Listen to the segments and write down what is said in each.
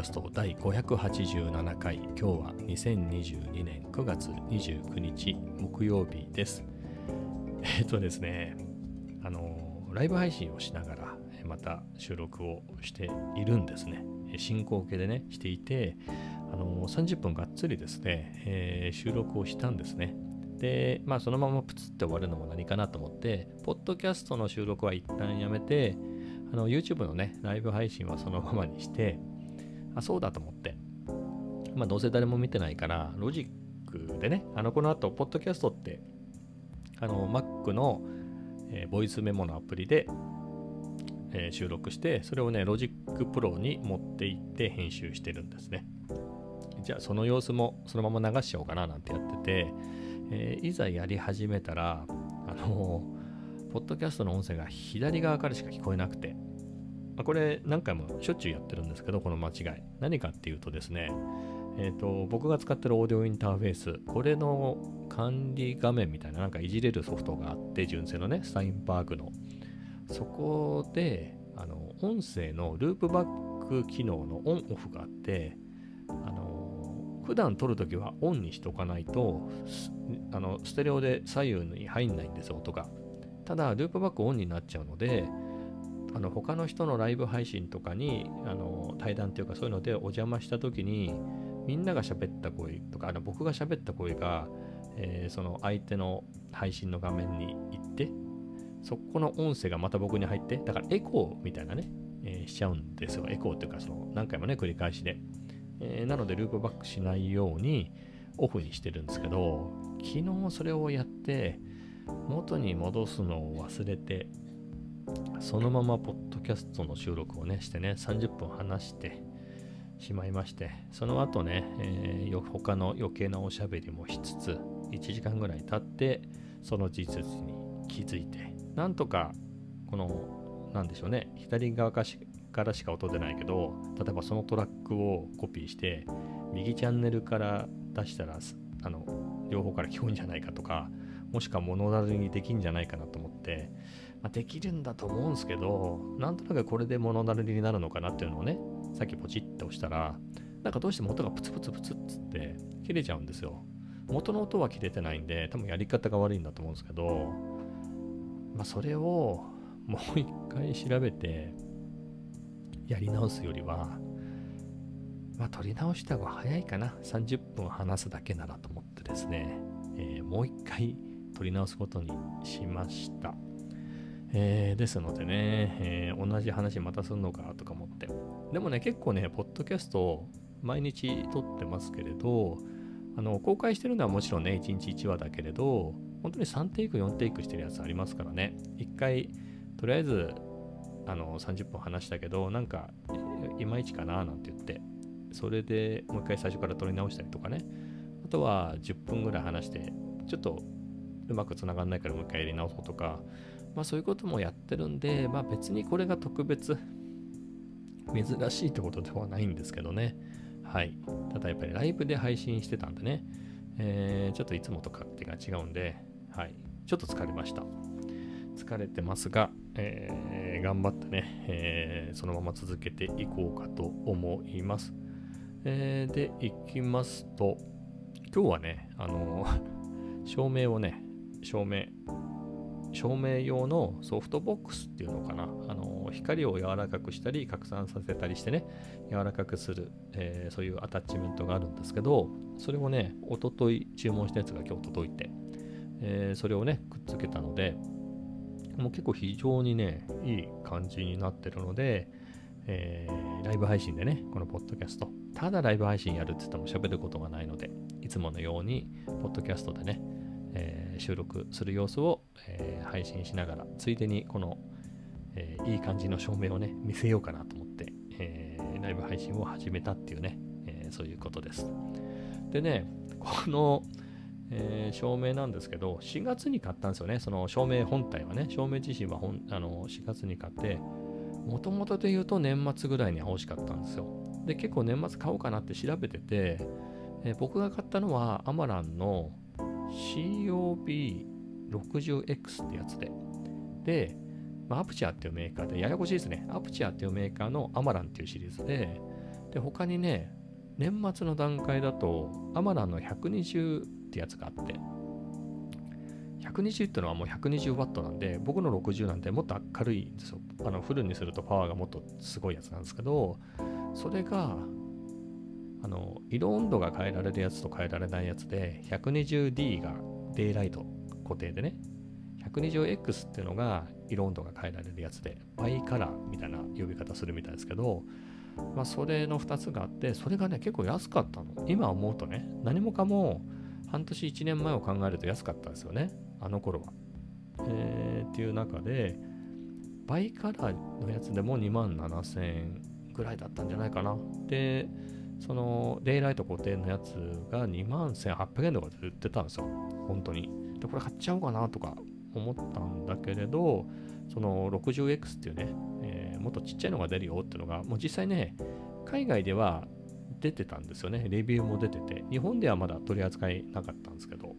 ャスト第587回。今日は2022年9月29日木曜日です。えっとですねあのライブ配信をしながらまた収録をしているんですね。進行形でねしていてあの30分がっつりですね、えー、収録をしたんですね。でまあそのままプツって終わるのも何かなと思ってポッドキャストの収録は一旦やめてあの YouTube のね、ライブ配信はそのままにして、あ、そうだと思って、まあどうせ誰も見てないから、ロジックでね、あのこの後、ポッドキャストって、あの Mac の、えー、ボイスメモのアプリで、えー、収録して、それをね、 Logic Pro に持っていって編集してるんですね。じゃあその様子もそのまま流しちゃおうかななんてやってて、えー、いざやり始めたら、あのーポッドキャストの音声が左側からしか聞こえなくて、まあ、これ何回もしょっちゅうやってるんですけど、この間違い。何かっていうとですね、え、ー、と、僕が使ってるオーディオインターフェース、これの管理画面みたいななんかいじれるソフトがあって、純正のね、スタインバーグの。そこで、あの、音声のループバック機能のオンオフがあって、あの、普段撮るときはオンにしとかないと、あの、ステレオで左右に入んないんですよ、音が。ただ、ループバックオンになっちゃうので、あの他の人のライブ配信とかにあの対談というかそういうのでお邪魔した時にみんなが喋った声とかあの僕が喋った声が、えー、その相手の配信の画面に行ってそこの音声がまた僕に入ってだからエコーみたいなね、えー、しちゃうんですよ。エコーっていうかその何回もね繰り返しで、えー、なのでループバックしないようにオフにしてるんですけど昨日それをやって元に戻すのを忘れて、そのままポッドキャストの収録をね、してね、30分話してしまいまして、その後ね、えー、他の余計なおしゃべりもしつつ、1時間ぐらい経って、その事実に気づいて、なんとか、この、なんでしょうね、左側からしか音出ないけど、例えばそのトラックをコピーして、右チャンネルから出したら、あの、両方から聞こえるんじゃないかとか、もしくは物なるにできんじゃないかなと思って、まあ、できるんだと思うんですけど、なんとなくこれで物なるになるのかなっていうのをね、さっきポチッと押したら、なんかどうしても音がプツプツプツっつって切れちゃうんですよ。元の音は切れてないんで、多分やり方が悪いんだと思うんですけど、まあ、それをもう一回調べてやり直すよりは、まあ、取り直した方が早いかな。30分話すだけならと思ってですね、えー、もう一回取り直すことにしました。えー、ですのでね、えー、同じ話またすんのかとか思って。でもね、結構ね、ポッドキャスト毎日撮ってますけれど、あの公開してるのはもちろんね、1日1話だけれど、本当に3テイク、4テイクしてるやつありますからね。1回、とりあえずあの30分話したけど、なんかいまいちかななんて言って、それでもう一回最初から撮り直したりとかね。あとは10分ぐらい話して、ちょっとうまくつながんないからもう一回やり直そうとか、まあそういうこともやってるんで、まあ別にこれが特別珍しいってことではないんですけどね。はい。ただやっぱりライブで配信してたんでね、えー、ちょっといつもと勝手が違うんで、はい。ちょっと疲れました。疲れてますが、えー、頑張ってね、えー、そのまま続けていこうかと思います。えー、で、いきますと、今日はね、あの照明をね、照明、照明用のソフトボックスっていうのかな、あの光を柔らかくしたり拡散させたりしてね、柔らかくする、えー、そういうアタッチメントがあるんですけど、それをね、おととい注文したやつが今日届いて、えー、それをね、くっつけたので、もう結構非常にね、いい感じになってるので、えー、ライブ配信でね、このポッドキャスト、ただライブ配信やるって言っても喋ることがないので、いつものように、ポッドキャストでね、え、収録する様子を、え、配信しながら、ついでにこの、え、いい感じの照明をね、見せようかなと思って、え、ライブ配信を始めたっていうね、え、そういうことです。でね、この、えー、照明なんですけど、4月に買ったんですよね。その照明本体はね、照明自身は本あの4月に買って、もともとで言うと年末ぐらいには欲しかったんですよ。で、結構年末買おうかなって調べてて、えー、僕が買ったのはアマランの COB60X ってやつで。で、まあ、アプチャーっていうメーカーで、ややこしいですね。アプチャーっていうメーカーのアマランっていうシリーズで、で他にね年末の段階だとアマランの120ってやつがあって120ってのはもう 120W なんで僕の60なんてもっと明るいんですよあのフルにするとパワーがもっとすごいやつなんですけどそれがあの色温度が変えられるやつと変えられないやつで 120D がデイライト固定でね。120X っていうのが色温度が変えられるやつでバイカラーみたいな呼び方するみたいですけどまあそれの2つがあってそれがね結構安かったの。今思うとね何もかも半年1年前を考えると安かったですよね。あの頃は、えー、っていう中でバイカラーのやつでも2万7000円ぐらいだったんじゃないかな。でそのデイライト固定のやつが2万1800円とかで売ってたんですよ。本当に。で、これ買っちゃおうかなとか思ったんだけれど、その 60X っていうね、えー、もっとちっちゃいのが出るよっていうのが、もう実際ね、海外では出てたんですよね。レビューも出てて、日本ではまだ取り扱いなかったんですけど、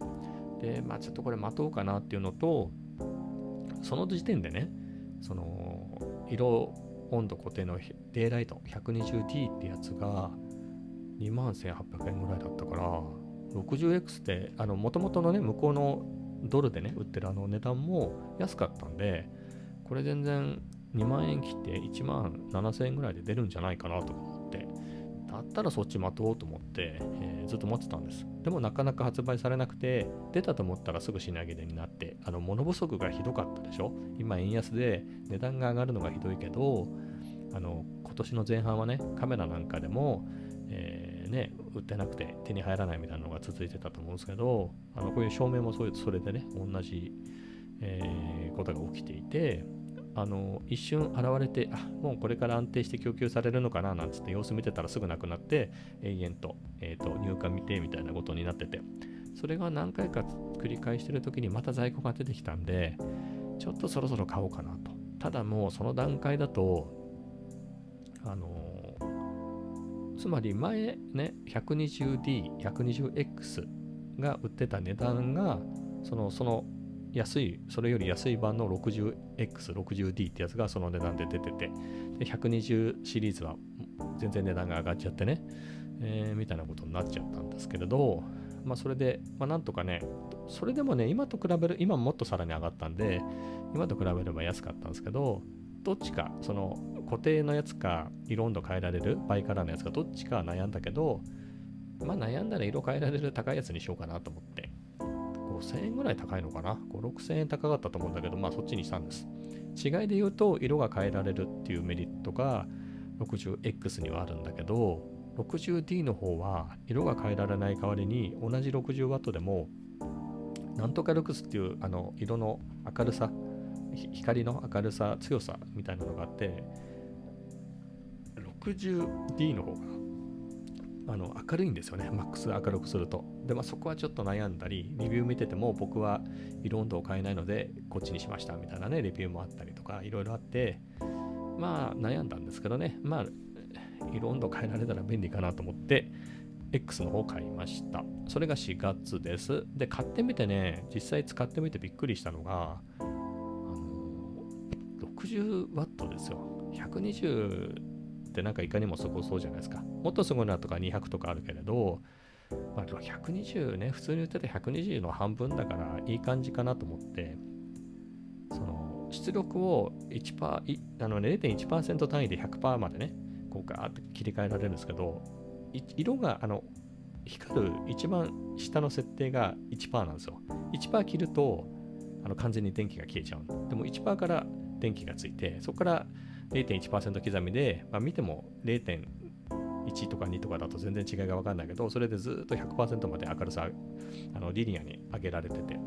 で、まあちょっとこれ待とうかなっていうのと、その時点でね、その色温度固定のデイライト 120D ってやつが2万1800円ぐらいだったから 60X ってもともとのね向こうのドルでね売ってるあの値段も安かったんでこれ全然2万円切って1万7000円ぐらいで出るんじゃないかなと思ってだったらそっち待とうと思って、えー、ずっと待ってたんです。でもなかなか発売されなくて出たと思ったらすぐ品切れになってあの物不足がひどかったでしょ？今円安で値段が上がるのがひどいけどあの今年の前半はねカメラなんかでも、ね、売ってなくて手に入らないみたいなのが続いてたと思うんですけど、あのこういう照明もそういうそれでね、同じ、えー、ことが起きていて、あの一瞬現れて、あもうこれから安定して供給されるのかななんつって様子見てたらすぐなくなって、永遠と,、えーと、入荷見てみたいなことになってて、それが何回か繰り返してる時にまた在庫が出てきたんで、ちょっとそろそろ買おうかなと。ただもうその段階だと、あのつまり前ね 120D、120X が売ってた値段がそのその安い、それより安い版の 60X、60D ってやつがその値段で出てて、で120シリーズは全然値段が上がっちゃってね、えー、みたいなことになっちゃったんですけれど、まあそれで、まあなんとかね、それでもね、今と比べる、今もっとさらに上がったんで、今と比べれば安かったんですけど、どっちか、その固定のやつか色温度変えられるバイカラーのやつかどっちか悩んだけどまあ悩んだら色変えられる高いやつにしようかなと思って。5000円ぐらい高いのかな？5、6000円高かったと思うんだけどまあそっちにしたんです。違いで言うと色が変えられるっていうメリットが 60X にはあるんだけど 60D の方は色が変えられない代わりに同じ 60W でもなんとかルクスっていうあの色の明るさ光の明るさ強さみたいなのがあって 60D の方があの明るいんですよね、マックス明るくすると。で、まあ、そこはちょっと悩んだり、レビュー見てても僕は色温度を変えないので、こっちにしましたみたいなね、レビューもあったりとか、いろいろあって、まあ悩んだんですけどね、まあ色温度変えられたら便利かなと思って、X の方を買いました。それが4月です。で、買ってみてね、実際使ってみてびっくりしたのが、60W ですよ。120ってなんかいかにもすごそうじゃないですか。もっとすごいなとか200とかあるけれど、まあ、120ね、普通に言ってた120の半分だからいい感じかなと思って、その出力を1%あの、0.1%単位で100%までね、こうガーッと切り替えられるんですけど、色があの光る一番下の設定が1%なんですよ。1%切るとあの完全に電気が消えちゃう。でも1%から電気がついて、そこから0.1%刻みで、まあ、見ても0.1とか2とかだと全然違いが分かんないけど、それでずっと100%まで明るさ、あのリニアに上げられてて、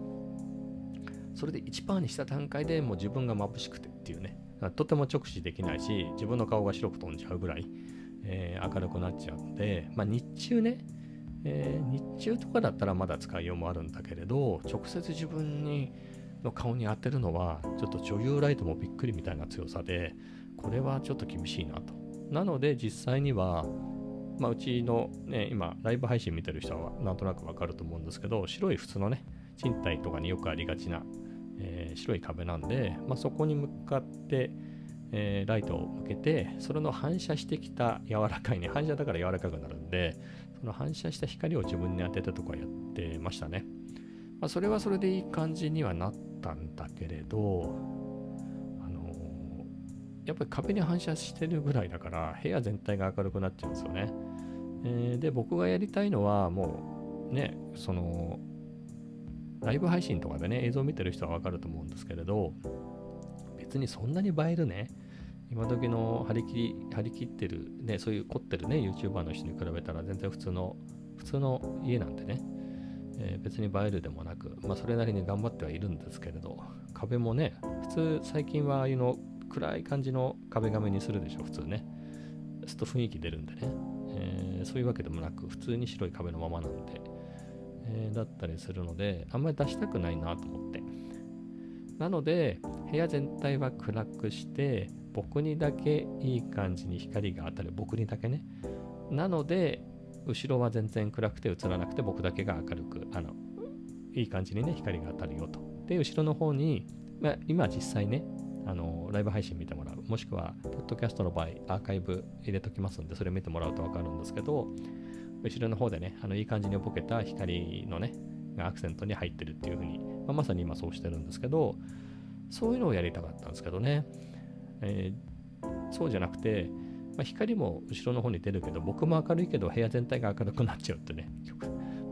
それで1%にした段階でもう自分が眩しくてっていうね、とても直視できないし、自分の顔が白く飛んじゃうぐらい、えー、明るくなっちゃうんで、まあ、日中ね、えー、日中とかだったらまだ使いようもあるんだけれど、直接自分にの顔に当てるのは、ちょっと女優ライトもびっくりみたいな強さで、これはちょっと厳しいなと。なので実際には、まあ、うちのね、今、ライブ配信見てる人はなんとなくわかると思うんですけど、白い普通のね、賃貸とかによくありがちな、えー、白い壁なんで、まあ、そこに向かって、えー、ライトを向けて、それの反射してきた柔らかいね、反射だから柔らかくなるんで、その反射した光を自分に当てたとかやってましたね。まあ、それはそれでいい感じにはなったんだけれど、あの、やっぱり壁に反射してるぐらいだから、部屋全体が明るくなっちゃうんですよね。えー、で、僕がやりたいのは、もうね、その、ライブ配信とかでね、映像見てる人はわかると思うんですけれど、別にそんなに映えるね、今時の張り切り、張り切ってる、ね、そういう凝ってるね、YouTuber の人に比べたら全然普通の、普通の家なんでね、えー、別に映えるでもなく、まあそれなりに頑張ってはいるんですけれど、壁もね、普通最近はああいうの暗い感じの壁紙にするでしょ、普通ね。すると雰囲気出るんでね、えー、そういうわけでもなく、普通に白い壁のままなんで、えー、だったりするので、あんまり出したくないなと思って。なので、部屋全体は暗くして、僕にだけいい感じに光が当たる。僕にだけね。なので、後ろは全然暗くて映らなくて、僕だけが明るく、あの、いい感じにね、光が当たるよと。で、後ろの方に、まあ、今実際ね、あの、ライブ配信見てもらう。もしくは、ポッドキャストの場合、アーカイブ入れときますんで、それ見てもらうとわかるんですけど、後ろの方でね、あのいい感じにボケた光のね、がアクセントに入ってるっていう風に、まあ、まさに今そうしてるんですけど、そういうのをやりたかったんですけどね。えー、そうじゃなくて、まあ、光も後ろの方に出るけど、僕も明るいけど部屋全体が明るくなっちゃうってね、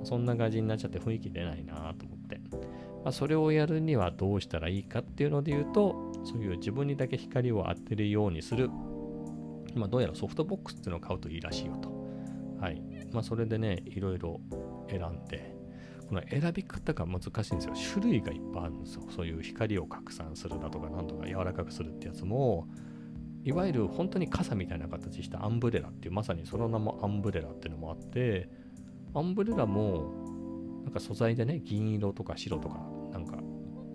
そんな感じになっちゃって雰囲気出ないなと思って。まあ、それをやるにはどうしたらいいかっていうので言うと、そういう自分にだけ光を当てるようにする、まあ、どうやらソフトボックスっていうのを買うといいらしいよと。はい。まあ、それでね、いろいろ選んで、この選び方が難しいんですよ。種類がいっぱいあるんですよ。そういう光を拡散するだとか、なんとか柔らかくするってやつも、いわゆる本当に傘みたいな形したアンブレラっていう、まさにその名もアンブレラっていうのもあって、アンブレラも、なんか素材でね、銀色とか白とか、なんか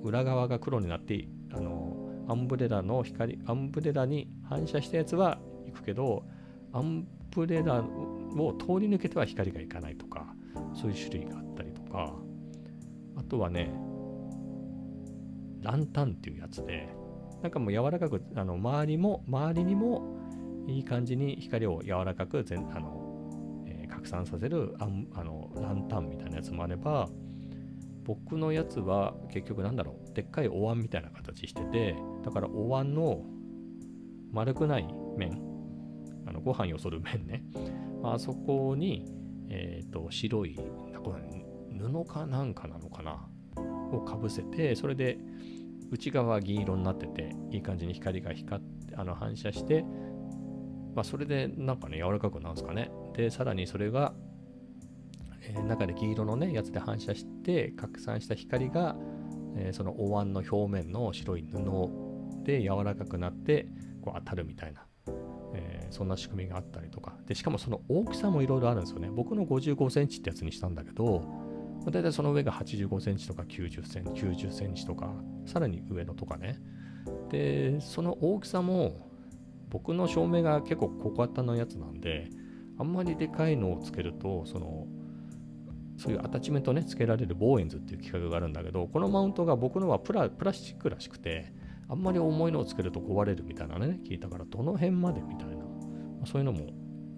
裏側が黒になって、あの、アンブレラの光、アンブレラに反射したやつは行くけど、アンブレラを通り抜けては光がいかないとか、そういう種類があったりとか、あとはね、ランタンっていうやつで、なんかもう柔らかく、あの周りも、周りにもいい感じに光を柔らかく全あの、えー、拡散させるああのランタンみたいなやつもあれば、僕のやつは結局なんだろう、でっかいお椀みたいな形してて、だからお椀の丸くない面、あのご飯よそる面ね、まあそこに、えっ、ー、と、白い、これ布かなんかなのかなをかぶせて、それで内側は銀色になってて、いい感じに光が光って、あの反射して、まあ、それでなんかね、柔らかくなるんですかね。で、さらにそれが、えー、中で銀色のね、やつで反射して、拡散した光が、えー、そのお椀の表面の白い布で柔らかくなって、こう当たるみたいなえー、そんな仕組みがあったりとかでしかもその大きさもいろいろあるんですよね僕の55センチってやつにしたんだけどだいたいその上が85センチとか90センチ90センチとかさらに上のとかねでその大きさも僕の照明が結構小型のやつなんであんまりでかいのをつけるとそのそういうアタッチメントねつけられるボーエンズっていう企画があるんだけどこのマウントが僕のはプラプラスチックらしくてあんまり重いのをつけると壊れるみたいなね、聞いたから、どの辺までみたいな、まあ、そういうのも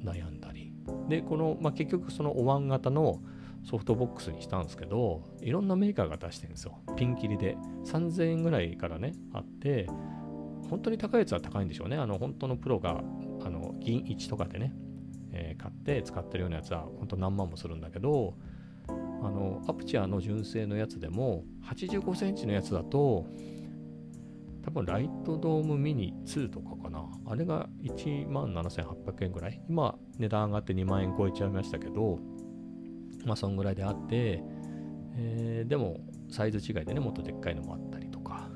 悩んだり。で、この、まあ、結局そのお椀型のソフトボックスにしたんですけど、いろんなメーカーが出してるんですよ。ピンキリで。3000円ぐらいからね、あって、本当に高いやつは高いんでしょうね。あの、本当のプロが、あの、銀1とかでね、えー、買って使ってるようなやつは、本当何万もするんだけど、あの、アプチャーの純正のやつでも、85センチのやつだと、多分ライトドームミニ2とかかな。あれが1万7800円ぐらい。今、値段上がって2万円超えちゃいましたけど、まあ、そんぐらいであって、えー、でも、サイズ違いでね、もっとでっかいのもあったりとか。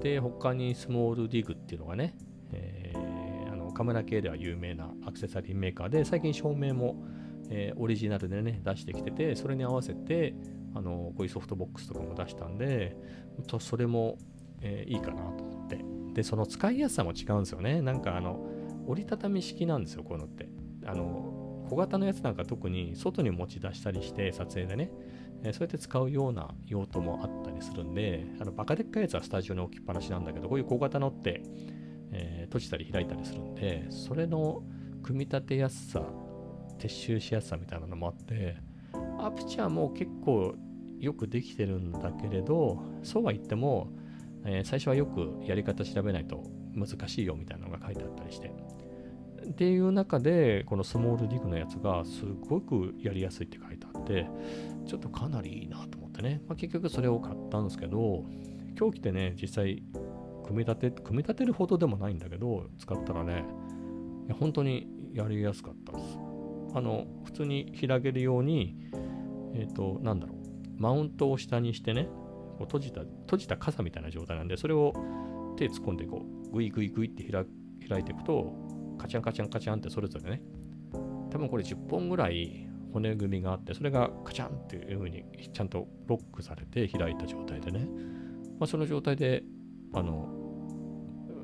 で、他にスモールディグっていうのがね、えー、あのカメラ系では有名なアクセサリーメーカーで、最近照明も、えー、オリジナルでね、出してきてて、それに合わせて、あのこういうソフトボックスとかも出したんでと、それもえー、いいかなと思って。で、その使いやすさも違うんですよね。なんかあの、折りたたみ式なんですよ、こういうのって。あの、小型のやつなんか特に外に持ち出したりして撮影でね、えー、そうやって使うような用途もあったりするんで、あのバカでっかいやつはスタジオに置きっぱなしなんだけど、こういう小型のって、えー、閉じたり開いたりするんで、それの組み立てやすさ、撤収しやすさみたいなのもあって、アプチャーも結構よくできてるんだけれど、そうは言っても、えー、最初はよくやり方調べないと難しいよみたいなのが書いてあったりして。っていう中で、このスモールディグのやつがすごくやりやすいって書いてあって、ちょっとかなりいいなと思ってね。まあ、結局それを買ったんですけど、今日来てね、実際、組み立て、組み立てるほどでもないんだけど、使ったらね、本当にやりやすかったです。あの、普通に開けるように、えっ、ー、と、なんだろう、マウントを下にしてね、こう閉じた、閉じた傘みたいな状態なんで、それを手突っ込んでこう、グイグイグイって開開いていくと、カチャンカチャンカチャンってそれぞれね、多分これ10本ぐらい骨組みがあって、それがカチャンっていう風にちゃんとロックされて開いた状態でね、まあ、その状態で、あの、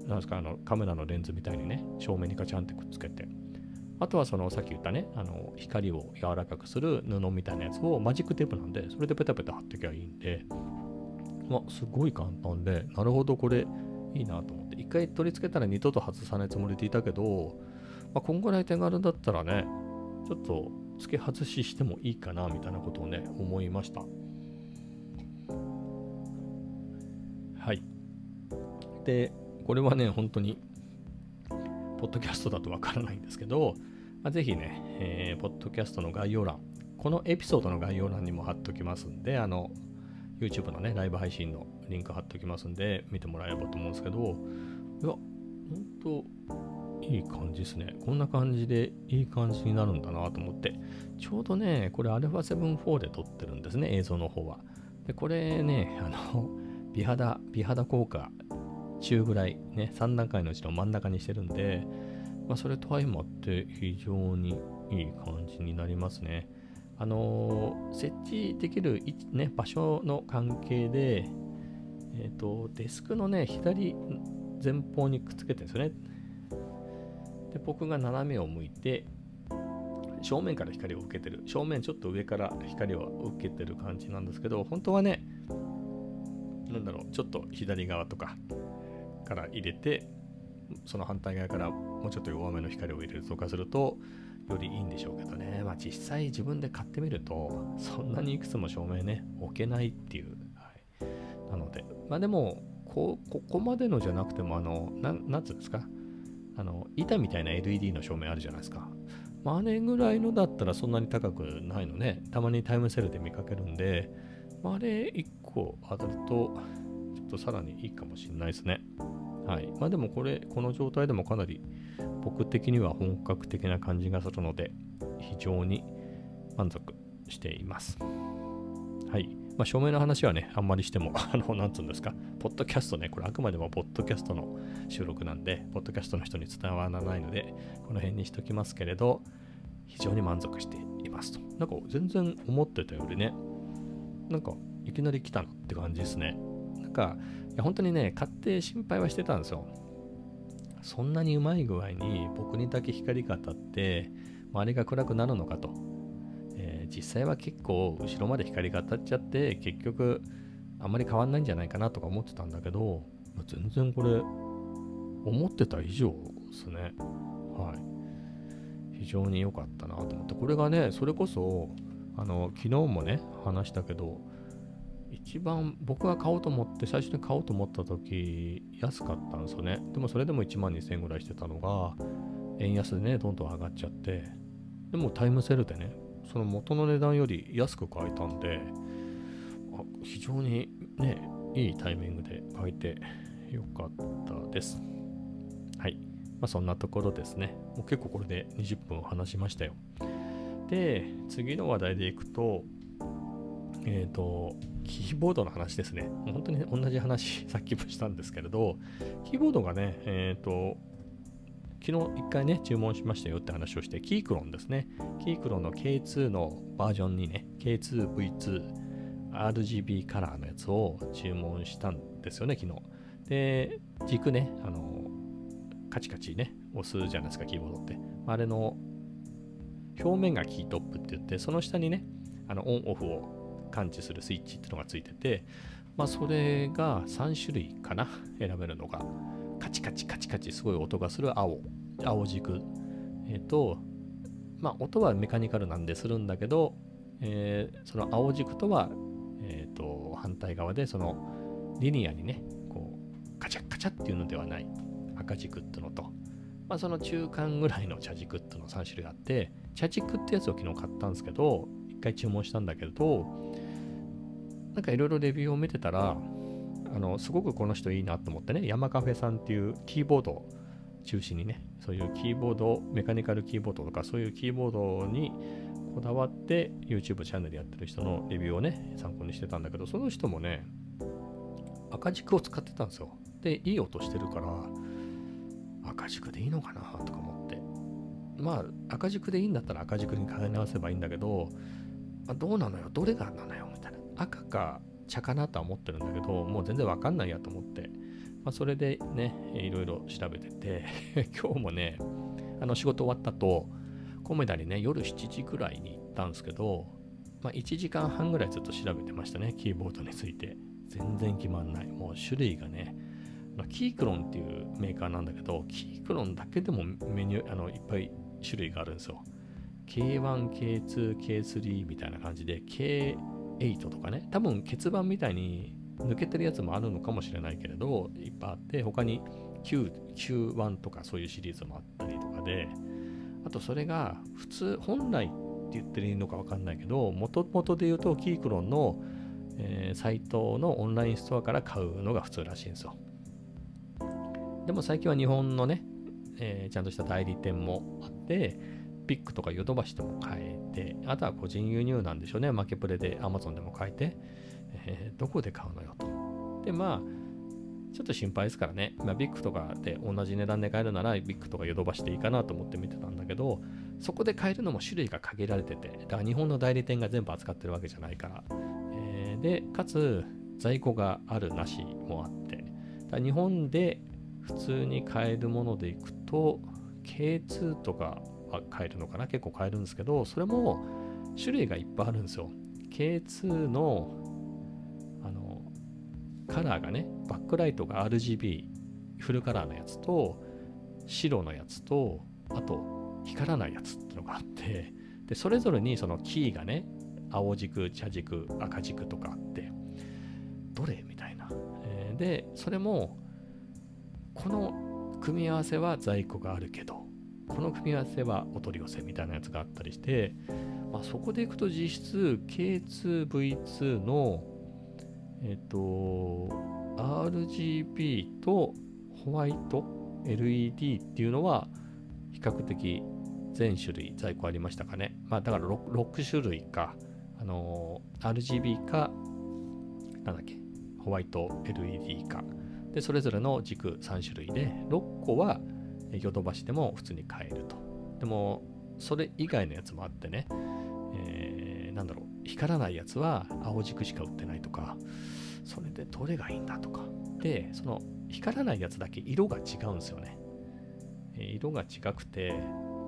なんですか、あのカメラのレンズみたいにね、正面にカチャンってくっつけて、あとはそのさっき言ったね、あの光を柔らかくする布みたいなやつをマジックテープなんで、それでペタペタ貼っておけばいいんで、まあ、すごい簡単で、なるほど、これいいなと思って、一回取り付けたら二度と外さないつもりでいたけど、まあ、こんぐらい手軽だったらね、ちょっと付け外ししてもいいかなみたいなことをね、思いました。はい。で、これはね、本当に、ポッドキャストだとわからないんですけど、まあ、ぜひね、えー、ポッドキャストの概要欄、このエピソードの概要欄にも貼っときますんで、あの、YouTube のね、ライブ配信のリンク貼っときますんで、見てもらえればと思うんですけど、いや、ほんと、いい感じですね。こんな感じでいい感じになるんだなと思って、ちょうどね、これ α7-4 で撮ってるんですね、映像の方は。で、これね、あの、美肌、美肌効果中ぐらい、ね、3段階のうちの真ん中にしてるんで、まあ、それと相まって非常にいい感じになりますね。あのー、設置できる、ね、場所の関係で、えっ、ー、と、デスクのね、左前方にくっつけてるんですよね。で、僕が斜めを向いて、正面から光を受けてる。正面ちょっと上から光を受けてる感じなんですけど、本当はね、なんだろう、ちょっと左側とかから入れて、その反対側からもうちょっと弱めの光を入れるとかすると、よりいいんでしょうけどね。まあ実際自分で買ってみると、そんなにいくつも照明ね、置けないっていう。まあでも、こここまでのじゃなくても、あの、ななんつうんですか、あの、板みたいな LED の照明あるじゃないですか。まあ、れぐらいのだったらそんなに高くないのね。たまにタイムセルで見かけるんで、まあ、あれ1個当たると、ちょっとさらにいいかもしれないですね。はい。まあでもこれ、この状態でもかなり僕的には本格的な感じがするので、非常に満足しています。はい。まあ、照明の話はね、あんまりしても、あの、なんつうんですか、ポッドキャストね、これあくまでもポッドキャストの収録なんで、ポッドキャストの人に伝わらないので、この辺にしときますけれど、非常に満足していますと。なんか全然思ってたよりね、なんかいきなり来たなって感じですね。なんか、いや本当にね、買って心配はしてたんですよ。そんなにうまい具合に僕にだけ光が当たって、周りが暗くなるのかと。実際は結構後ろまで光が当たっちゃって、結局あんまり変わんないんじゃないかなとか思ってたんだけど、全然これ、思ってた以上ですね。はい。非常に良かったなと思って、これがね、それこそ、あの、昨日もね、話したけど、一番僕が買おうと思って最初に買おうと思った時安かったんですよねでもそれでも1万2000円ぐらいしてたのが円安でねどんどん上がっちゃってでもタイムセルでねその元の値段より安く買えたんで非常にねいいタイミングで買えてよかったです。はい。まあそんなところですね。もう結構これで20分話しましたよ。で次の話題でいくとえっ、ー、とキーボードの話ですね。本当に同じ話、さっきもしたんですけれど、キーボードがね、えっ、ー、と、昨日一回ね、注文しましたよって話をして、キークロンですね。キークロンの K2 のバージョンにね、K2V2、RGB カラーのやつを注文したんですよね、昨日。で、軸ね、あの、カチカチね、押すじゃないですか、キーボードって。あれの表面がキートップって言って、その下にね、あのオンオフを感知するスイッチっていうのがついてて、まあ、それが3種類かな選べるのがチカチカチカチすごい音がする青、青軸。えっ、と、まあ音はメカニカルなんでするんだけど、えー、その青軸とは、えっ、と、反対側でそのリニアにね、こう、カチャカチャっていうのではない。赤軸っていうのと、まあ、その中間ぐらいの茶軸っていうの3種類あって、茶軸ってやつを昨日買ったんですけど、一回注文したんだけど、なんかいろいろレビューを見てたら、あの、すごくこの人いいなと思ってね、山カフェさんっていうキーボード中心にね、そういうキーボード、メカニカルキーボードとか、そういうキーボードにこだわって YouTube チャンネルやってる人のレビューをね、参考にしてたんだけど、その人もね、赤軸を使ってたんですよ。で、いい音してるから、赤軸でいいのかなとか思って。まあ、赤軸でいいんだったら赤軸に変え直せばいいんだけど、まあ、どうなのよ？どれがなのよ？みたいな。赤か茶かなとは思ってるんだけど、もう全然わかんないやと思って。まあ、それでね、いろいろ調べてて、今日もね、あの仕事終わったと、コメダにね、夜7時ぐらいに行ったんですけど、まあ、1時間半ぐらいずっと調べてましたね、キーボードについて。全然決まんない。もう種類がね、キークロンっていうメーカーなんだけど、キークロンだけでもメニュー、あの、いっぱい種類があるんですよ。K1、K2、K3 みたいな感じで、8とかね、多分欠番みたいに抜けてるやつもあるのかもしれないけれど、いっぱいあって、他に Q、Q1 とかそういうシリーズもあったりとかで、あとそれが普通、本来って言ってるのかわかんないけど、元々で言うと、キークロンの、えー、サイトのオンラインストアから買うのが普通らしいんですよ。でも最近は日本のね、えー、ちゃんとした代理店もあって、ピックとかヨドバシでも買えて、あとは個人輸入なんでしょうね。マケプレで Amazon でも買えて、えー、どこで買うのよと。で、まあ、ちょっと心配ですからね。まあ、ビッグとかで同じ値段で買えるなら、ビッグとかヨドバシでいいかなと思って見てたんだけど、そこで買えるのも種類が限られてて、だから日本の代理店が全部扱ってるわけじゃないから。えー、で、かつ、在庫があるなしもあって、だ日本で普通に買えるものでいくと K2 とか買えるのかな？結構買えるんですけどそれも種類がいっぱいあるんですよ。K2 のあのカラーがねバックライトが RGB フルカラーのやつと白のやつとあと光らないやつってのがあってでそれぞれにそのキーがね青軸茶軸赤軸とかあってどれ？みたいな、えー、でそれもこの組み合わせは在庫があるけどこの組み合わせはお取り寄せみたいなやつがあったりして、まあ、そこでいくと実質 K2V2 のえっ、と RGB とホワイト LED っていうのは比較的全種類在庫ありましたかね。まあだから 6, 6種類か、あのー、RGB か、なんだっけ、ホワイト LED か、で、それぞれの軸3種類で、6個はヨドバシでも普通に買えると。でも、それ以外のやつもあってね、えー、なんだろう、光らないやつは青軸しか売ってないとか、それでどれがいいんだとか。で、その光らないやつだけ色が違うんですよね。色が違くて、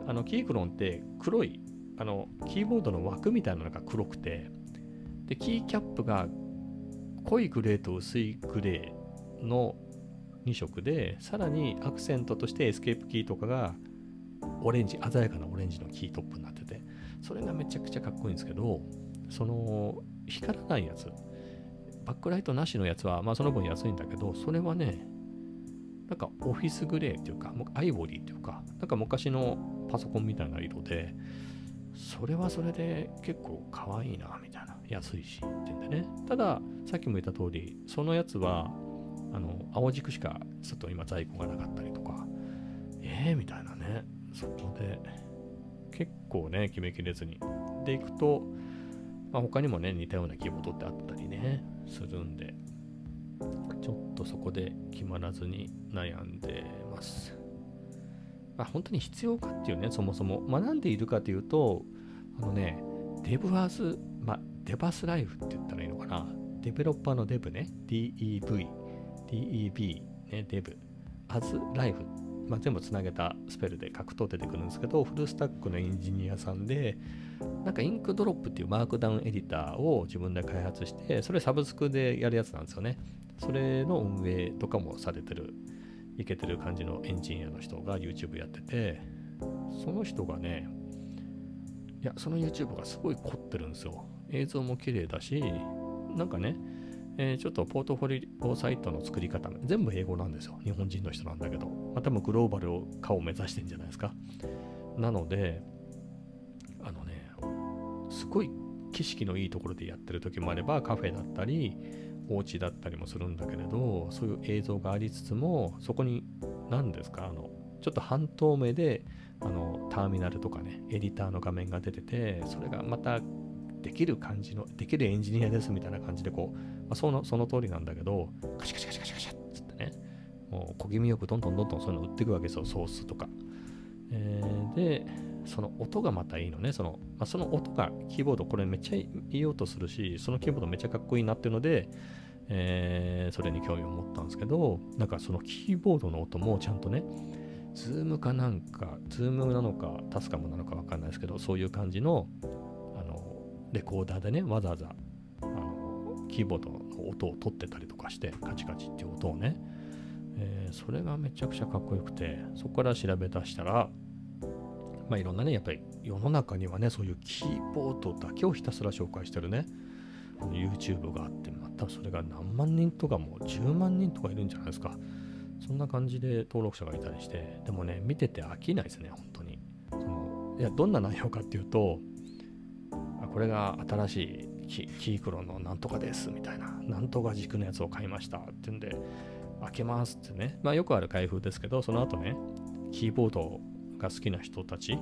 あの、 Keychron って黒い、あの、キーボードの枠みたいなのが黒くて、で、キーキャップが濃いグレーと薄いグレーの2色で、さらにアクセントとしてエスケープキーとかがオレンジ、鮮やかなオレンジのキートップになってて、それがめちゃくちゃかっこいいんですけど、その光らないやつ、バックライトなしのやつは、まあその分安いんだけど、それはね、なんかオフィスグレーっていうか、アイボリーっていうか、なんか昔のパソコンみたいな色で、それはそれで結構可愛いな、みたいな。安いしってんでね。ただ、さっきも言った通り、そのやつはあの、青軸しかちょっと今在庫がなかったりとか、えー、みたいなね。そこで、結構ね、決めきれずに。で、いくと、まあ、他にもね、似たようなキーボードってあったりね、するんで、ちょっとそこで決まらずに悩んでます。まあ、本当に必要かっていうね、そもそも。学んでいるかというと、あのね、デブワーズ、まあ、デバスライフって言ったらいいのかな。デベロッパーのデブね、DEV DEB、ね、Dev、As Life、まあ、全部つなげたスペルで書くと出てくるんですけど、フルスタックのエンジニアさんで、なんか Inkdrop っていうマークダウンエディターを自分で開発して、それサブスクでやるやつなんですよね。それの運営とかもされてるいけてる感じのエンジニアの人が YouTube やってて、その人がね、いや、その YouTube がすごい凝ってるんですよ。映像も綺麗だし、なんかね、えー、ちょっとポートフォリオサイトの作り方、全部英語なんですよ。日本人の人なんだけど、まあ、多分グローバル化を目指してんじゃないですか。なので、あのね、すごい景色のいいところでやってる時もあれば、カフェだったり、お家だったりもするんだけれど、そういう映像がありつつも、そこに何ですか、あの、ちょっと半透明で、あの、ターミナルとかね、エディターの画面が出てて、それがまたできる感じの、できるエンジニアですみたいな感じで、こう、あ、そのその通りなんだけど、カシカシカシカシカシっつってね、もう小気味よくどんどんどんどんそういうの打っていくわけですよ、ソースとか。えー、で、その音がまたいいのね。その、まあ、その音がキーボード、これめっちゃいい音するし、そのキーボードめっちゃかっこいいなっていうので、えー、それに興味を持ったんですけど、なんかそのキーボードの音もちゃんとね、 Zoom かなんか、 Zoom なのか、 TASCAM なのかわかんないですけど、そういう感じの、あの、レコーダーでね、わざわざ、キーボードの音を取ってたりとかして、カチカチっていう音をね、えー、それがめちゃくちゃかっこよくて、そこから調べ出したら、まあ、いろんなね、やっぱり世の中にはね、そういうキーボードだけをひたすら紹介してるね、YouTube があって、またそれが何万人とかもう10万人とかいるんじゃないですか。そんな感じで登録者がいたりして、でもね、見てて飽きないですね、本当に。そのいや、どんな内容かっていうと、これが新しいキークロのなんとかですみたいな、なんとか軸のやつを買いましたっていうんで、開けますってね、まあよくある開封ですけど、その後ね、キーボードが好きな人たち、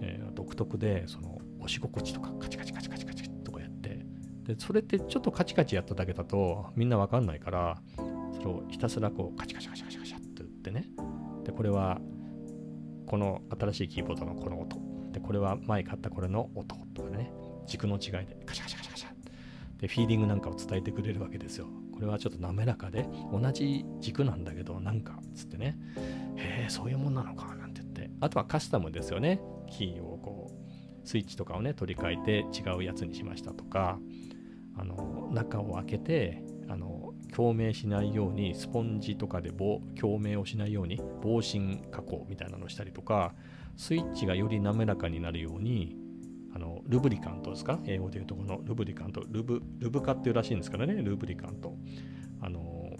えー、独特でその押し心地とかカチカチカチカチカチとかやってでそれってちょっとカチカチやっただけだとみんなわかんないからそれをひたすらこうカチカチカチカチカチって言ってね。でこれはこの新しいキーボードのこの音。でこれは前買ったこれの音とかね。軸の違いでカチカチカチカチでフィーリングなんかを伝えてくれるわけですよ。これはちょっと滑らかで同じ軸なんだけどなんかつってね。へえそういうもんなのかなんて言って。あとはカスタムですよね。キーをこう、スイッチとかをね、取り替えて違うやつにしましたとか、あの、中を開けて、あの、共鳴しないように、スポンジとかで共鳴をしないように、防振加工みたいなのをしたりとか、スイッチがより滑らかになるように、あのルブリカントですか？英語で言うとこのルブリカント、ルブ、ルブ化っていうらしいんですからね、ルブリカント。あの、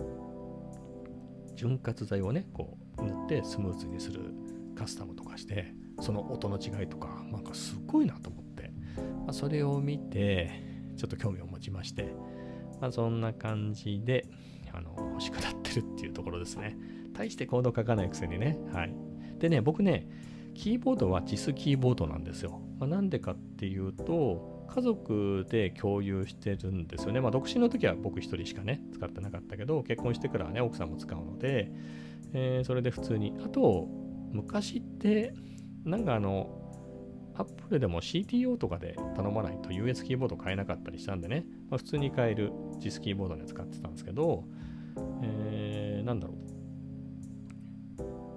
潤滑剤をね、こう塗ってスムーズにするカスタムとかしてその音の違いとかなんかすごいなと思って、まあ、それを見てちょっと興味を持ちまして、まあ、そんな感じであの欲しくなってるっていうところですね。大してコード書かないくせにね。はい。でね僕ねキーボードは JIS キーボードなんですよ、まあ、なんでかっていうと家族で共有してるんですよね。まあ、独身の時は僕一人しかね、使ってなかったけど、結婚してからはね、奥さんも使うので、えー、それで普通に。あと、昔ってなんかあのアップルでも CTO とかで頼まないと US キーボード買えなかったりしたんでね、まあ、普通に買える JIS キーボードで使ってたんですけど、えー、なんだろう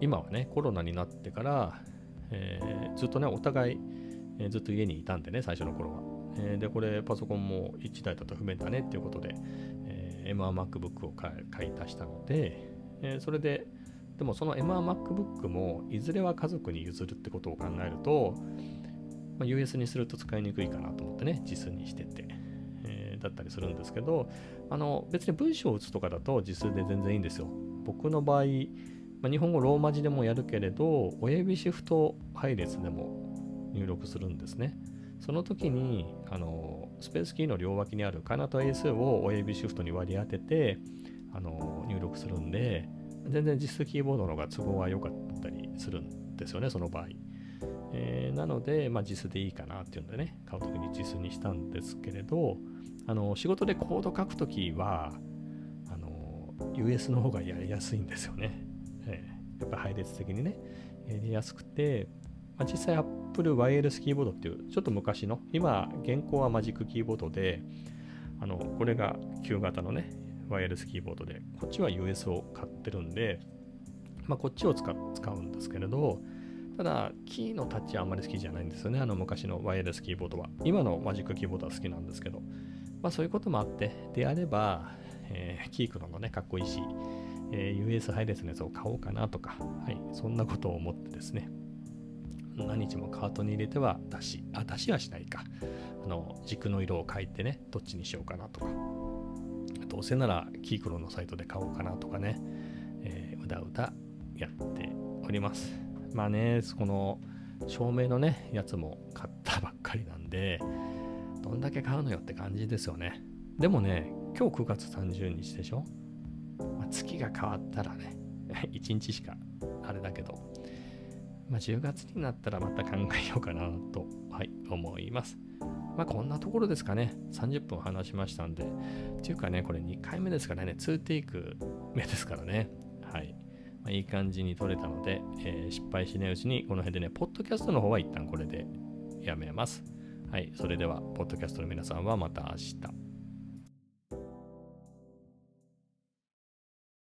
今はねコロナになってから、えー、ずっとねお互い、えー、ずっと家にいたんでね最初の頃は、えー、でこれパソコンも1台だと不便だねっていうことで、えー、MRMacBook を買い足したので、えー、それででもその MRMacBook もいずれは家族に譲るってことを考えると、まあ、US にすると使いにくいかなと思ってね、実にしてて、だったりするんですけど、あの別に文章を打つとかだと実数で全然いいんですよ。僕の場合、まあ、日本語ローマ字でもやるけれど、親指シフト配列でも入力するんですね。その時にあのスペースキーの両脇にあるカナと英数を親指シフトに割り当ててあの入力するんで、全然実質キーボードの方が都合が良かったりするんですよね、その場合。えー、なので、まあ、実でいいかなっていうんでね、買うときに実にしたんですけれど、あの仕事でコード書くときは、あの US の方がやりやすいんですよね。やっぱ配列的にね、やりやすくて、まあ、実際 Apple ワイヤレスキーボードっていう、ちょっと昔の、今、現行はマジックキーボードで、あのこれが旧型のね、ワイヤレスキーボードで、こっちは US を買ってるんで、まあ、こっちを使使うんですけれど、ただ、キーのタッチはあんまり好きじゃないんですよね。あの昔のワイヤレスキーボードは。今のマジックキーボードは好きなんですけど、まあそういうこともあって、であれば、えー、キークロンのね、かっこいいし、えー、US 配列のやつを買おうかなとか、はい、そんなことを思ってですね、何日もカートに入れては出し、あ、出しはしないか。あの、軸の色を変えてね、どっちにしようかなとか。どうせならキークロのサイトで買おうかなとかね、えー、うだうだやっております。まあね、この照明のね、やつも買ったばっかりなんで、どんだけ買うのよって感じですよね。でもね、今日9月30日でしょ、月が変わったらね、1日しかあれだけど、まあ、10月になったらまた考えようかなと、はい、思います。まあこんなところですかね。30分話しましたんで。っていうかね、これ2回目ですからね、2テイク目ですからね。はい。まあ、いい感じに撮れたので、えー、失敗しないうちにこの辺でね、ポッドキャストの方は一旦これでやめます。はい。それでは、ポッドキャストの皆さんはまた明日。